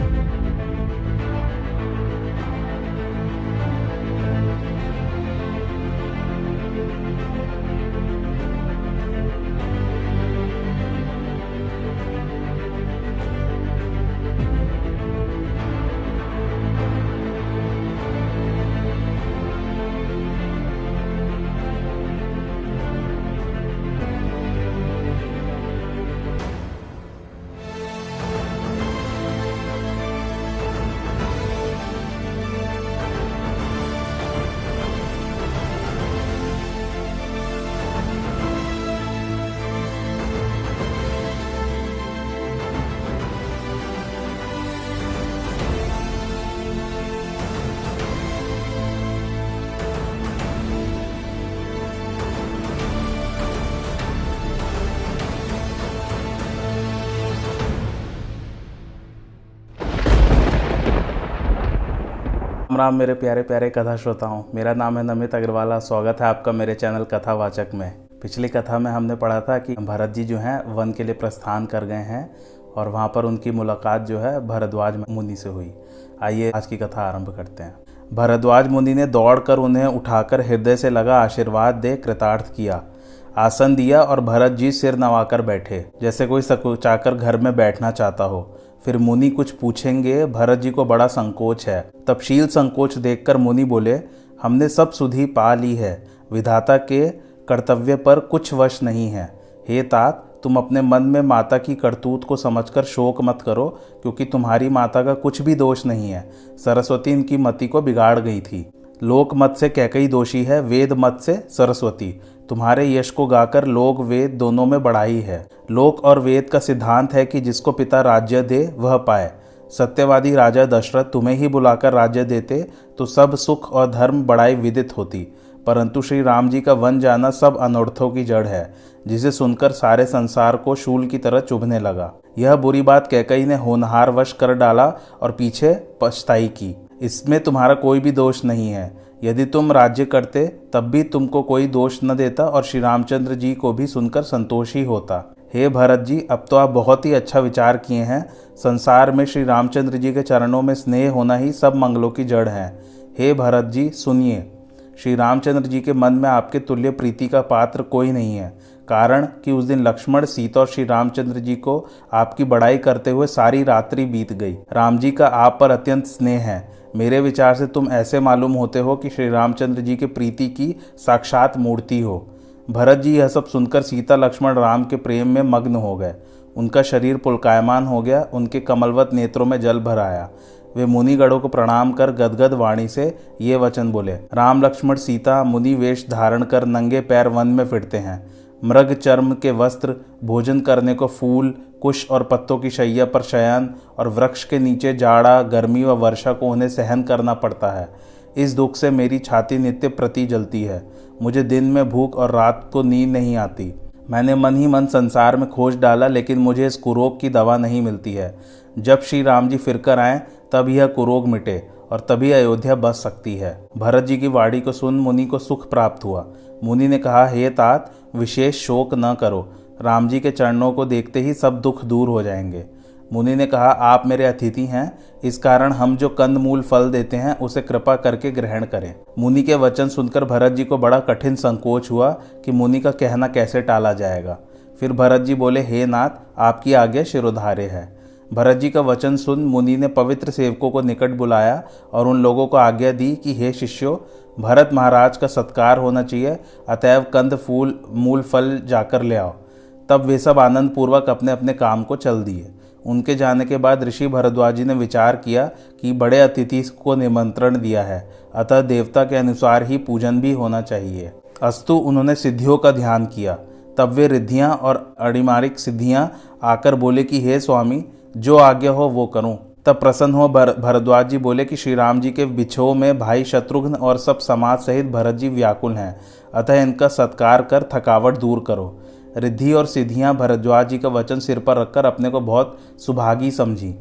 राम राम मेरे प्यारे प्यारे कथा श्रोताओं। मेरा नाम है नमित अग्रवाला स्वागत है आपका मेरे चैनल कथावाचक में। पिछली कथा में हमने पढ़ा था कि भरत जी जो हैं, वन के लिए प्रस्थान कर गए हैं और वहाँ पर उनकी मुलाकात जो है भरद्वाज मुनि से हुई। आइए आज की कथा आरंभ करते हैं। भरद्वाज मुनि ने दौड़कर उन्हें उठाकर हृदय से लगा आशीर्वाद दे, कृतार्थ किया। आसन दिया और भरत जी सिर नवाकर बैठे, जैसे कोई सकुचाकर घर में बैठना चाहता हो। फिर मुनि कुछ पूछेंगे, भरत जी को बड़ा संकोच है। तपशील संकोच देखकर मुनि बोले, हमने सब सुधी पा ली है। विधाता के कर्तव्य पर कुछ वश नहीं है। हे तात, तुम अपने मन में माता की करतूत को समझकर शोक मत करो, क्योंकि तुम्हारी माता का कुछ भी दोष नहीं है। सरस्वती इनकी मति को बिगाड़ गई थी। लोक मत से कैकई दोषी है, वेद मत से सरस्वती। तुम्हारे यश को गाकर लोक वेद दोनों में बढ़ाई है। लोक और वेद का सिद्धांत है कि जिसको पिता राज्य दे, वह पाए। सत्यवादी राजा दशरथ तुम्हें ही बुलाकर राज्य देते तो सब सुख और धर्म बढ़ाई विदित होती। परंतु श्री राम जी का वन जाना सब अनर्थों की जड़ है, जिसे सुनकर सारे संसार को शूल की तरह चुभने लगा। यह बुरी बात कैकई ने होनहार वश कर डाला और पीछे पछताई की। इसमें तुम्हारा कोई भी दोष नहीं है। यदि तुम राज्य करते, तब भी तुमको कोई दोष न देता और श्री रामचंद्र जी को भी सुनकर संतोष ही होता। हे भरत जी, अब तो आप बहुत ही अच्छा विचार किए हैं। संसार में श्री रामचंद्र जी के चरणों में स्नेह होना ही सब मंगलों की जड़ है। हे भरत जी, सुनिए। श्री रामचंद्र जी के मन में आपके तुल्य प्रीति का पात्र कोई नहीं है, कारण कि उस दिन लक्ष्मण, सीता और श्री रामचंद्र जी को आपकी बड़ाई करते हुए सारी रात्रि बीत गई। राम जी का आप पर अत्यंत स्नेह है। मेरे विचार से तुम ऐसे मालूम होते हो कि श्री रामचंद्र जी के प्रीति की साक्षात मूर्ति हो। भरत जी यह सब सुनकर सीता लक्ष्मण राम के प्रेम में मग्न हो गए। उनका शरीर पुलकायमान हो गया, उनके कमलवत नेत्रों में जल भर आया। वे मुनिगढ़ों को प्रणाम कर गदगद वाणी से ये वचन बोले, राम लक्ष्मण सीता मुनि वेश धारण कर नंगे पैर वन में फिरते हैं। मृग चर्म के वस्त्र, भोजन करने को फूल, कुश और पत्तों की शैया पर शयन और वृक्ष के नीचे जाड़ा, गर्मी व वर्षा को उन्हें सहन करना पड़ता है। इस दुख से मेरी छाती नित्य प्रति जलती है। मुझे दिन में भूख और रात को नींद नहीं आती। मैंने मन ही मन संसार में खोज डाला, लेकिन मुझे इस कुरोग की दवा नहीं मिलती है। जब श्री राम जी फिरकर आए, तब यह कुरोग मिटे और तभी अयोध्या बस सकती है। भरत जी की वाणी को सुन, मुनि को सुख प्राप्त हुआ। मुनि ने कहा, हे तात, विशेष शोक न करो। राम जी के चरणों को देखते ही सब दुख दूर हो जाएँगे मुनि ने कहा, आप मेरे अतिथि हैं। इस कारण हम जो कंद मूल फल देते हैं, उसे कृपा करके ग्रहण करें मुनि के वचन सुनकर भरत जी को बड़ा कठिन संकोच हुआ कि मुनि का कहना कैसे टाला जाएगा। फिर भरत जी बोले, हे नाथ, आपकी आज्ञा शिरोधार्य है। भरत जी का वचन सुन मुनि ने पवित्र सेवकों को निकट बुलाया और उन लोगों को आज्ञा दी कि, हे शिष्यों, भरत महाराज का सत्कार होना चाहिए, अतएव कंद, फूल, मूल, फल जाकर ले आओ। तब वे सब आनंद पूर्वक अपने अपने काम को चल दिए। उनके जाने के बाद ऋषि भरद्वाज जी ने विचार किया कि बड़े अतिथि को निमंत्रण दिया है। अतः देवता के अनुसार ही पूजन भी होना चाहिए। अस्तु, उन्होंने सिद्धियों का ध्यान किया। तब वे रिद्धियाँ और अड़िमारिक सिद्धियाँ आकर बोले कि, हे स्वामी जो आज्ञा हो वो करूँ। तब प्रसन्न हो भर, भरद्वाज जी बोले कि श्री राम जी के बिछो में भाई शत्रुघ्न और सब समाज सहित भरत जी व्याकुल हैं। अतः इनका सत्कार कर थकावट दूर करो। रिद्धि और सिद्धियाँ भरद्वाज जी का वचन सिर पर रखकर अपने को बहुत सुभागी समझी।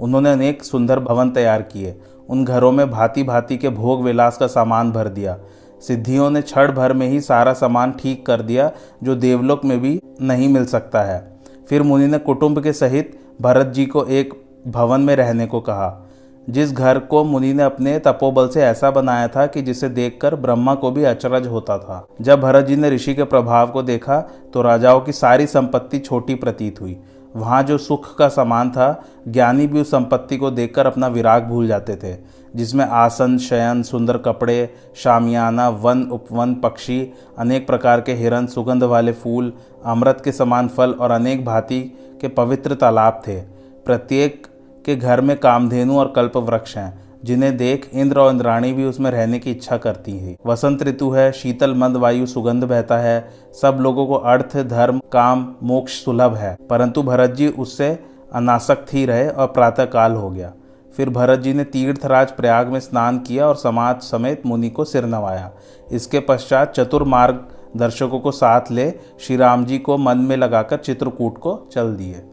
उन्होंने अनेक सुंदर भवन तैयार किए। उन घरों में भांति भांति के भोग विलास का सामान भर दिया। सिद्धियों ने क्षण भर में ही सारा सामान ठीक कर दिया, जो देवलोक में भी नहीं मिल सकता है। फिर मुनि ने कुटुंब के सहित भरत जी को एक भवन में रहने को कहा। जिस घर को मुनि ने अपने तपोबल से ऐसा बनाया था कि जिसे देखकर ब्रह्मा को भी अचरज होता था। जब भरत जी ने ऋषि के प्रभाव को देखा तो राजाओं की सारी संपत्ति छोटी प्रतीत हुई। वहाँ जो सुख का समान था, ज्ञानी भी उस संपत्ति को देखकर अपना विराग भूल जाते थे। जिसमें आसन, शयन, सुंदर कपड़े, शामियाना, वन, उपवन, पक्षी, अनेक प्रकार के हिरन सुगंध वाले फूल, अमृत के समान फल और अनेक भांति के पवित्र तालाब थे। प्रत्येक के घर में कामधेनु और कल्प वृक्ष हैं, जिन्हें देख इंद्र और इंद्राणी भी उसमें रहने की इच्छा करती है। वसंत ऋतु है, शीतल, मंद वायु, सुगंध बहता है। सब लोगों को अर्थ, धर्म, काम, मोक्ष सुलभ है, परंतु भरत जी उससे अनासक्त ही रहे और प्रातः काल हो गया। फिर भरत जी ने तीर्थराज प्रयाग में स्नान किया और समाज समेत मुनि को सिर नवाया। इसके पश्चात चतुर्मार्ग दर्शकों को साथ ले श्री राम जी को मन में लगाकर चित्रकूट को चल दिए।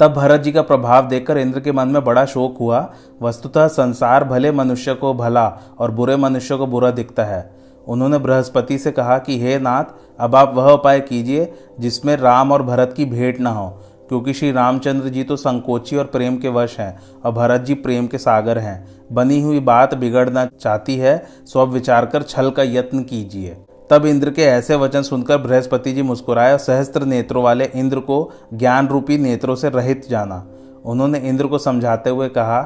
तब भरत जी का प्रभाव देखकर इंद्र के मन में बड़ा शोक हुआ। वस्तुतः संसार भले मनुष्य को भला और बुरे मनुष्य को बुरा दिखता है। उन्होंने बृहस्पति से कहा कि, हे नाथ, अब आप वह उपाय कीजिए जिसमें राम और भरत की भेंट ना हो। क्योंकि श्री रामचंद्र जी तो संकोची और प्रेम के वश हैं और भरत जी प्रेम के सागर हैं। बनी हुई बात बिगड़ना चाहती है, सो अब विचार कर छल का यत्न कीजिए। तब इंद्र के ऐसे वचन सुनकर बृहस्पति जी मुस्कुराए और सहस्त्र नेत्रों वाले इंद्र को ज्ञान रूपी नेत्रों से रहित जाना। उन्होंने इंद्र को समझाते हुए कहा,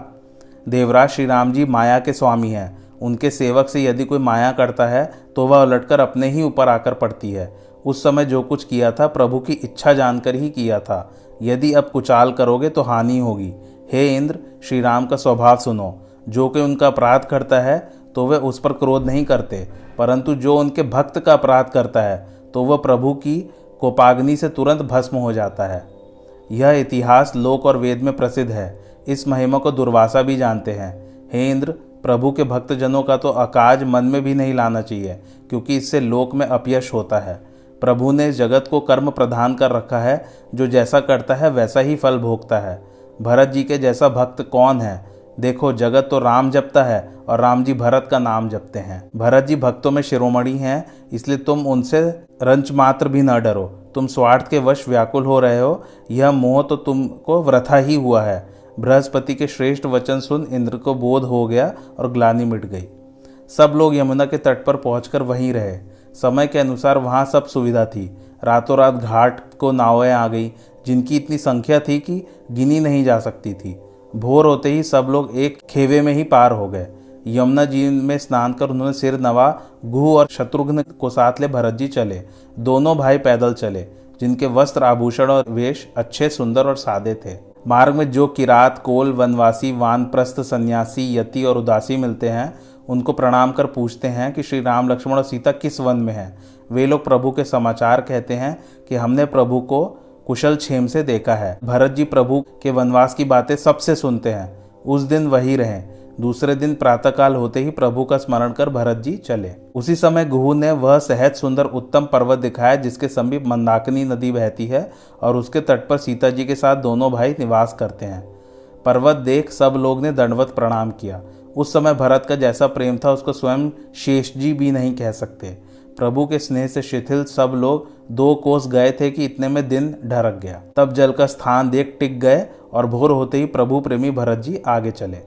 देवराज, श्री राम जी माया के स्वामी हैं। उनके सेवक से यदि कोई माया करता है तो वह उलटकर अपने ही ऊपर आकर पड़ती है। उस समय जो कुछ किया था, प्रभु की इच्छा जानकर ही किया था। यदि अब कुचाल करोगे तो हानि होगी। हे इंद्र श्री राम का स्वभाव सुनो। जो कि उनका अपराध करता है तो वे उस पर क्रोध नहीं करते। परंतु जो उनके भक्त का अपराध करता है तो वह प्रभु की कोपाग्नि से तुरंत भस्म हो जाता है। यह इतिहास लोक और वेद में प्रसिद्ध है। इस महिमा को दुर्वासा भी जानते हैं। हे इंद्र, प्रभु के भक्तजनों का तो अकाज मन में भी नहीं लाना चाहिए, क्योंकि इससे लोक में अपयश होता है। प्रभु ने जगत को कर्म प्रधान कर रखा है, जो जैसा करता है वैसा ही फल भोगता है। भरत जी के जैसा भक्त कौन है? देखो, जगत तो राम जपता है और राम जी भरत का नाम जपते हैं। भरत जी भक्तों में शिरोमणि हैं, इसलिए तुम उनसे रंच मात्र भी न डरो। तुम स्वार्थ के वश व्याकुल हो रहे हो। यह मोह तो तुमको व्रथा ही हुआ है। बृहस्पति के श्रेष्ठ वचन सुन इंद्र को बोध हो गया और ग्लानी मिट गई। सब लोग यमुना के तट पर पहुंचकर वहीं रहे। समय के अनुसार वहाँ सब सुविधा थी। रातों रात घाट को नावें आ गई, जिनकी इतनी संख्या थी कि गिनी नहीं जा सकती थी। भोर होते ही सब लोग एक खेवे में ही पार हो गए। यमुना जी में स्नान कर उन्होंने सिर नवा, गुह और शत्रुघ्न को साथ ले भरत जी चले। दोनों भाई पैदल चले, जिनके वस्त्र आभूषण और वेश अच्छे, सुंदर और सादे थे। मार्ग में जो किरात, कोल, वनवासी, वानप्रस्थ, सन्यासी, यति और उदासी मिलते हैं उनको प्रणाम कर पूछते हैं कि श्री राम लक्ष्मण और सीता किस वन में हैं? वे लोग प्रभु के समाचार कहते हैं कि हमने प्रभु को कुशल छेम से देखा है। भरत जी प्रभु के वनवास की बातें सबसे सुनते हैं। उस दिन वही रहे। दूसरे दिन प्रातःकाल होते ही प्रभु का स्मरण कर भरत जी चले। उसी समय गुहू ने वह सहज सुंदर उत्तम पर्वत दिखाया जिसके समीप मंदाकिनी नदी बहती है और उसके तट पर सीता जी के साथ दोनों भाई निवास करते हैं। पर्वत देख सब लोग ने दंडवत प्रणाम किया। उस समय भरत का जैसा प्रेम था, उसको स्वयं शेष जी भी नहीं कह सकते। प्रभु के स्नेह से शिथिल सब लोग दो कोस गए थे कि इतने में दिन ढरक गया। तब जल का स्थान देख टिक गए और भोर होते ही प्रभु प्रेमी भरत जी आगे चले।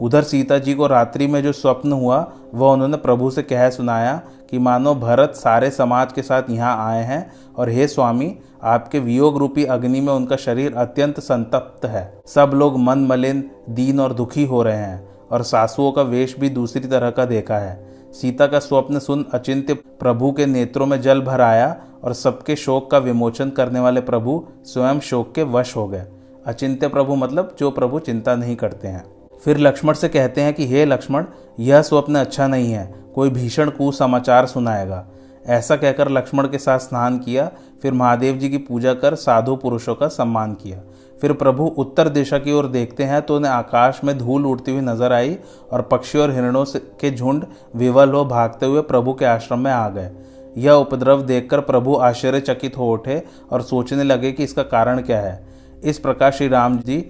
उधर सीता जी को रात्रि में जो स्वप्न हुआ, वह उन्होंने प्रभु से कह सुनाया कि मानो भरत सारे समाज के साथ यहाँ आए हैं और हे स्वामी, आपके वियोग रूपी अग्नि में उनका शरीर अत्यंत संतप्त है। सब लोग मन मलिन, दीन और दुखी हो रहे हैं। और सासुओं का वेश भी दूसरी तरह का देखा है। सीता का स्वप्न सुन अचिंत्य प्रभु के नेत्रों में जल भर आया और सबके शोक का विमोचन करने वाले प्रभु स्वयं शोक के वश हो गए। अचिंत्य प्रभु मतलब जो प्रभु चिंता नहीं करते हैं। फिर लक्ष्मण से कहते हैं कि, हे लक्ष्मण, यह स्वप्न अच्छा नहीं है। कोई भीषण कुसमाचार सुनाएगा। ऐसा कहकर लक्ष्मण के साथ स्नान किया, फिर महादेव जी की पूजा कर साधु पुरुषों का सम्मान किया। फिर प्रभु उत्तर दिशा की ओर देखते हैं तो उन्हें आकाश में धूल उड़ती हुई नज़र आई और पक्षी और हिरणों के झुंड विवल हो भागते हुए प्रभु के आश्रम में आ गए। यह उपद्रव देखकर प्रभु आश्चर्यचकित हो उठे और सोचने लगे कि इसका कारण क्या है। इस प्रकार श्री राम जी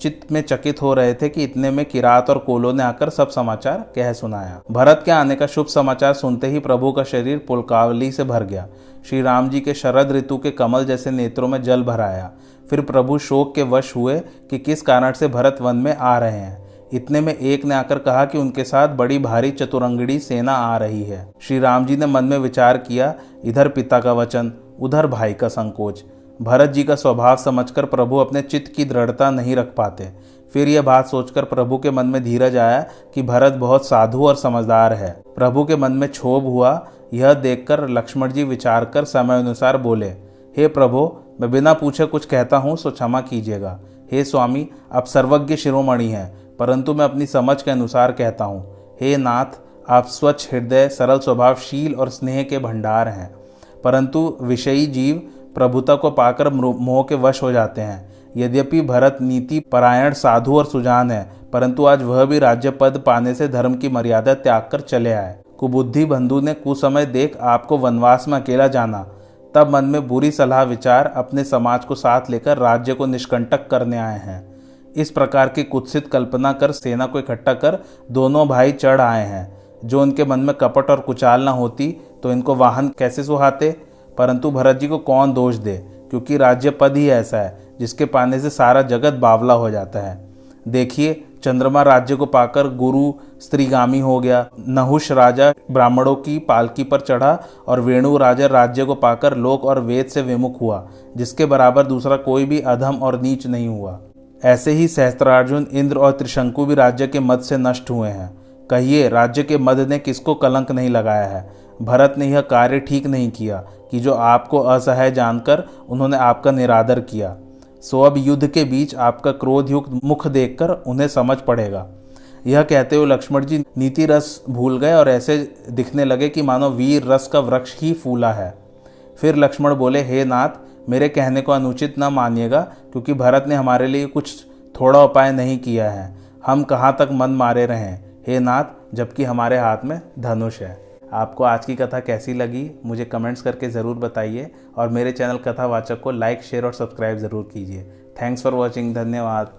चित्त में चकित हो रहे थे कि इतने में किरात और कोलो ने आकर सब समाचार कह सुनाया। भरत के आने का शुभ समाचार सुनते ही प्रभु का शरीर पुलकावली से भर गया। श्री राम जी के शरद ऋतु के कमल जैसे नेत्रों में जल भराया फिर प्रभु शोक के वश हुए कि किस कारण से भरत वन में आ रहे हैं। इतने में एक ने आकर कहा कि उनके साथ बड़ी भारी चतुरंगड़ी सेना आ रही है। श्री राम जी ने मन में विचार किया, इधर पिता का वचन, उधर भाई का संकोच। भरत जी का स्वभाव समझकर प्रभु अपने चित्त की दृढ़ता नहीं रख पाते। फिर यह बात सोचकर प्रभु के मन में धीरज आया कि भरत बहुत साधु और समझदार है। प्रभु के मन में क्षोभ हुआ। यह देखकर लक्ष्मण जी विचार कर समय अनुसार बोले, हे प्रभु मैं बिना पूछे कुछ कहता हूँ, सो क्षमा कीजिएगा। हे स्वामी, आप सर्वज्ञ शिरोमणि हैं, परंतु मैं अपनी समझ के अनुसार कहता हूँ, हे नाथ, आप स्वच्छ हृदय, सरल स्वभावशील और स्नेह के भंडार हैं। परंतु विषयी जीव प्रभुता को पाकर मोह के वश हो जाते हैं। यद्यपि भरत, नीति, परायण, साधु और सुजान है, परंतु आज वह भी राज्य पद पाने से धर्म की मर्यादा त्याग कर चले आए। कुबुद्धि बंधु ने कुसमय देख आपको वनवास में अकेला जाना तब मन में बुरी सलाह विचार अपने समाज को साथ लेकर राज्य को निष्कंटक करने आए हैं। इस प्रकार की कुत्सित कल्पना कर सेना को इकट्ठा कर दोनों भाई चढ़ आए हैं। जो उनके मन में कपट और कुचाल न होती तो इनको वाहन कैसे सुहाते? परंतु भरत जी को कौन दोष दे? क्योंकि राज्य पद ही ऐसा है, जिसके पाने से सारा जगत बावला हो जाता है। देखिए चंद्रमा राज्य को पाकर गुरु स्त्रीगामी हो गया। नहुष राजा ब्राह्मणों की पालकी पर चढ़ा और वेणु राजा राज्य को पाकर लोक और वेद से विमुख हुआ, जिसके बराबर दूसरा कोई भी अधम और नीच नहीं हुआ। ऐसे ही सहस्त्रार्जुन, इंद्र और त्रिशंकु भी राज्य के मद से नष्ट हुए हैं। कहिए, राज्य के मद ने किसको कलंक नहीं लगाया है? भरत ने यह कार्य ठीक नहीं किया कि जो आपको असहाय जानकर उन्होंने आपका निरादर किया। सो अब युद्ध के बीच आपका क्रोध युक्त मुख देखकर उन्हें समझ पड़ेगा। यह कहते हुए लक्ष्मण जी नीति रस भूल गए और ऐसे दिखने लगे कि मानो वीर रस का वृक्ष ही फूला है। फिर लक्ष्मण बोले, हे नाथ, मेरे कहने को अनुचित न मानिएगा, क्योंकि भरत ने हमारे लिए कुछ थोड़ा उपाय नहीं किया है। हम कहाँ तक मन मारे रहें? हे नाथ, जबकि हमारे हाथ में धनुष है। आपको आज की कथा कैसी लगी, मुझे कमेंट्स करके ज़रूर बताइए और मेरे चैनल कथावाचक को लाइक शेयर और सब्सक्राइब ज़रूर कीजिए। थैंक्स फॉर वॉचिंग धन्यवाद।